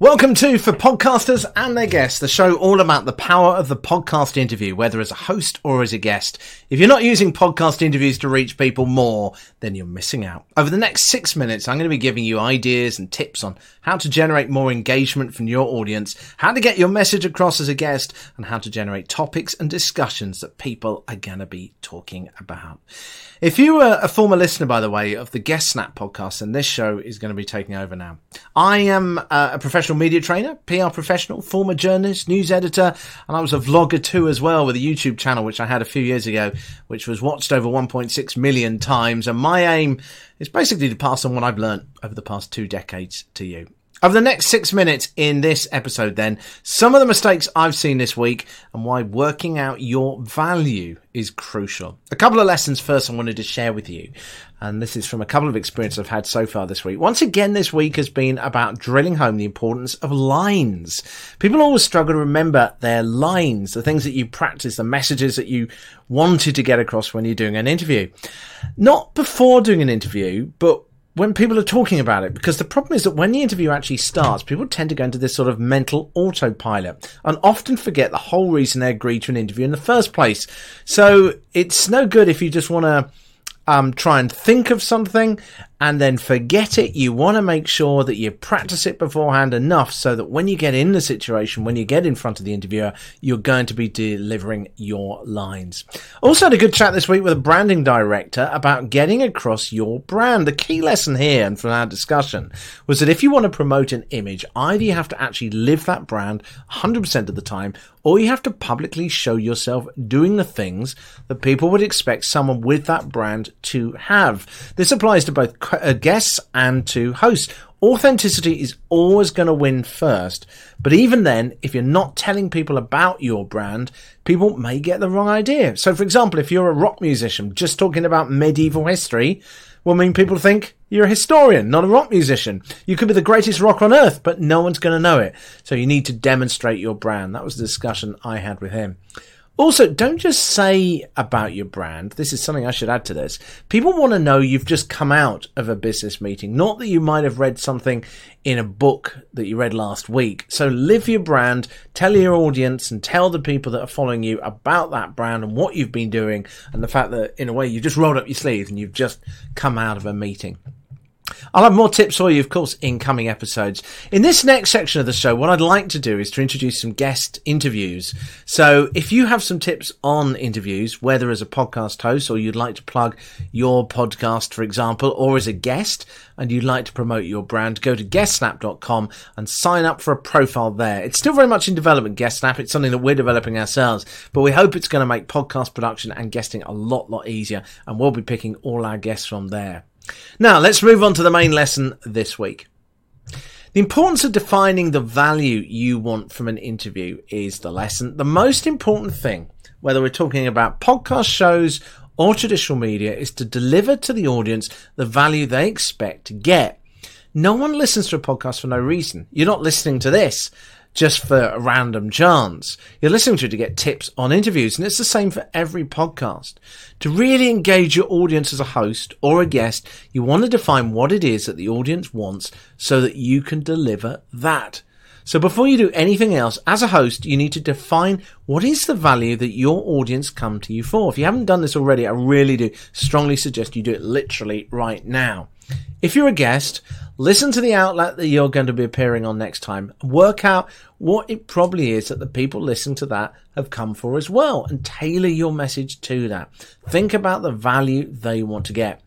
Welcome to For Podcasters and Their Guests, the show all about the power of the podcast interview, whether as a host or as a guest. If you're not using podcast interviews to reach people more, then you're missing out. Over the next six minutes, I'm going to be giving you ideas and tips on how to generate more engagement from your audience, how to get your message across as a guest, and how to generate topics and discussions that people are going to be talking about. If you were a former listener, by the way, of the Guest Snap podcast, then this show is going to be taking over now. I am uh, a professional media trainer, PR professional, former journalist, news editor, and I was a vlogger too as well with a YouTube channel, which I had a few years ago, which was watched over 1.6 million times. And my aim is basically to pass on what I've learned over the past two decades to you. Over the next six minutes in this episode, then, some of the mistakes I've seen this week and why working out your value is crucial. A couple of lessons first I wanted to share with you. And this is from a couple of experiences I've had so far this week. Once again, this week has been about drilling home the importance of lines. People always struggle to remember their lines, the things that you practice, the messages that you wanted to get across when you're doing an interview. Not before doing an interview, but when people are talking about it because the problem is that when the interview actually starts people tend to go into this sort of mental autopilot and often forget the whole reason they agreed to an interview in the first place. So it's no good if you just want to um, try and think of something and then forget it. You want to make sure that you practice it beforehand enough so that when you get in the situation, when you get in front of the interviewer, you're going to be delivering your lines. Also had a good chat this week with a branding director about getting across your brand. The key lesson here and from our discussion was that if you want to promote an image, either you have to actually live that brand 100% of the time or you have to publicly show yourself doing the things that people would expect someone with that brand to have. This applies to both guests and to hosts. Authenticity is always going to win first. But even then, if you're not telling people about your brand, people may get the wrong idea. So, for example, if you're a rock musician just talking about medieval history, will mean people think you're a historian, not a rock musician. You could be the greatest rock on earth, but no one's going to know it. So you need to demonstrate your brand. That was the discussion I had with him. Also, don't just say about your brand. This is something I should add to this. People want to know you've just come out of a business meeting, not that you might have read something in a book that you read last week. So live your brand, tell your audience and tell the people that are following you about that brand and what you've been doing and the fact that in a way you've just rolled up your sleeves and you've just come out of a meeting. I'll have more tips for you, of course, in coming episodes. In this next section of the show, what I'd like to do is to introduce some guest interviews. So if you have some tips on interviews, whether as a podcast host or you'd like to plug your podcast, for example, or as a guest and you'd like to promote your brand, go to guestsnap.com and sign up for a profile there. It's still very much in development, GuestSnap. It's something that we're developing ourselves, but we hope it's going to make podcast production and guesting a lot, lot easier. And we'll be picking all our guests from there. Now, let's move on to the main lesson this week. The importance of defining the value you want from an interview is the lesson. The most important thing, whether we're talking about podcast shows or traditional media, is to deliver to the audience the value they expect to get. No one listens to a podcast for no reason. You're not listening to this just for a random chance. You're listening to it to get tips on interviews, and it's the same for every podcast. To really engage your audience as a host or a guest, you want to define what it is that the audience wants so that you can deliver that. So before you do anything else, as a host, you need to define what is the value that your audience come to you for. If you haven't done this already, I really do strongly suggest you do it literally right now. If you're a guest, listen to the outlet that you're going to be appearing on next time. Work out what it probably is that the people listening to that have come for as well and tailor your message to that. Think about the value they want to get.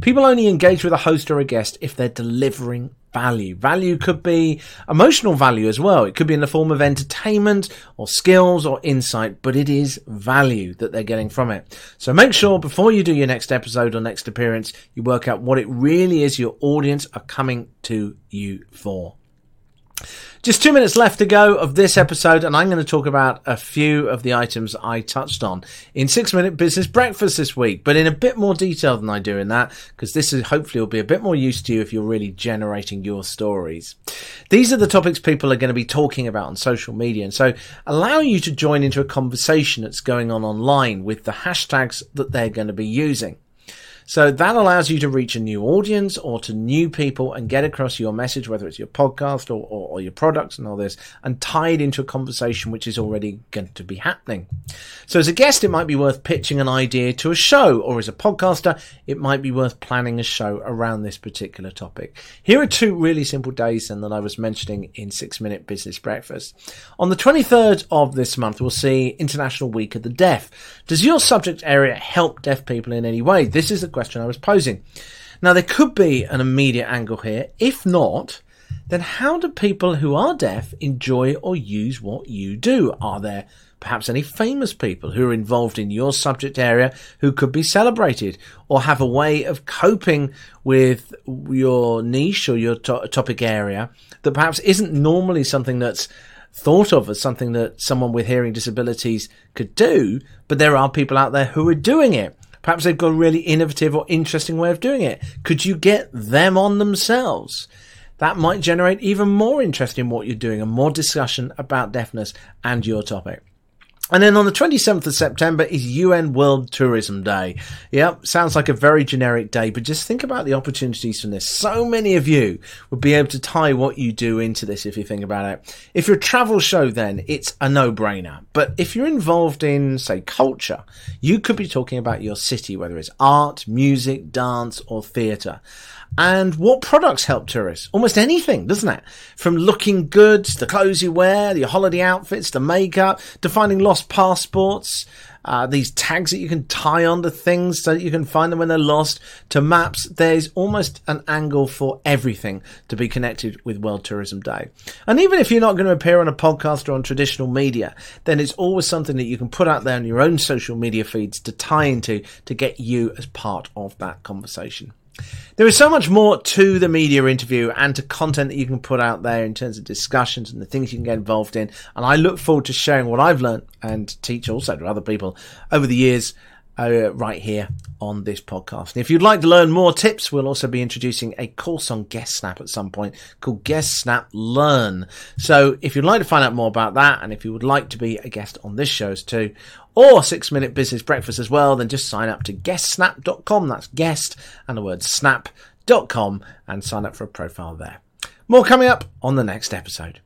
People only engage with a host or a guest if they're delivering value. Value could be emotional value as well. It could be in the form of entertainment or skills or insight, but it is value that they're getting from it. So make sure before you do your next episode or next appearance, you work out what it really is your audience are coming to you for. Just two minutes left to go of this episode, and I'm going to talk about a few of the items I touched on in Six Minute Business Breakfast this week, but in a bit more detail than I do in that, because this is hopefully will be a bit more use to you if you're really generating your stories. These are the topics people are going to be talking about on social media, and so allow you to join into a conversation that's going on online with the hashtags that they're going to be using. So that allows you to reach a new audience or to new people and get across your message, whether it's your podcast or, or, or your products and all this, and tie it into a conversation which is already going to be happening. So as a guest, it might be worth pitching an idea to a show, or as a podcaster, it might be worth planning a show around this particular topic. Here are two really simple days then that I was mentioning in Six Minute Business Breakfast. On the 23rd of this month, we'll see International Week of the Deaf. Does your subject area help deaf people in any way? This is the question I was posing. Now, there could be an immediate angle here. If not, then how do people who are deaf enjoy or use what you do? Are there perhaps any famous people who are involved in your subject area who could be celebrated or have a way of coping with your niche or your to- topic area that perhaps isn't normally something that's thought of as something that someone with hearing disabilities could do, but there are people out there who are doing it. Perhaps they've got a really innovative or interesting way of doing it. Could you get them on themselves? That might generate even more interest in what you're doing and more discussion about deafness and your topic. And then on the 27th of September is UN World Tourism Day. Yep, sounds like a very generic day, but just think about the opportunities from this. So many of you would be able to tie what you do into this if you think about it. If you're a travel show, then it's a no brainer. But if you're involved in, say, culture, you could be talking about your city, whether it's art, music, dance, or theatre. And what products help tourists? Almost anything, doesn't it? From looking good, the clothes you wear, your holiday outfits, the makeup, to finding lost passports, uh, these tags that you can tie onto things so that you can find them when they're lost, to maps. There's almost an angle for everything to be connected with World Tourism Day. And even if you're not going to appear on a podcast or on traditional media, then it's always something that you can put out there on your own social media feeds to tie into to get you as part of that conversation. There is so much more to the media interview and to content that you can put out there in terms of discussions and the things you can get involved in. And I look forward to sharing what I've learned and teach also to other people over the years uh, right here on this podcast. And if you'd like to learn more tips, we'll also be introducing a course on Guest Snap at some point called Guest Snap Learn. So if you'd like to find out more about that, and if you would like to be a guest on this show's too, or six minute business breakfast as well, then just sign up to guestsnap.com. That's guest and the word snap.com and sign up for a profile there. More coming up on the next episode.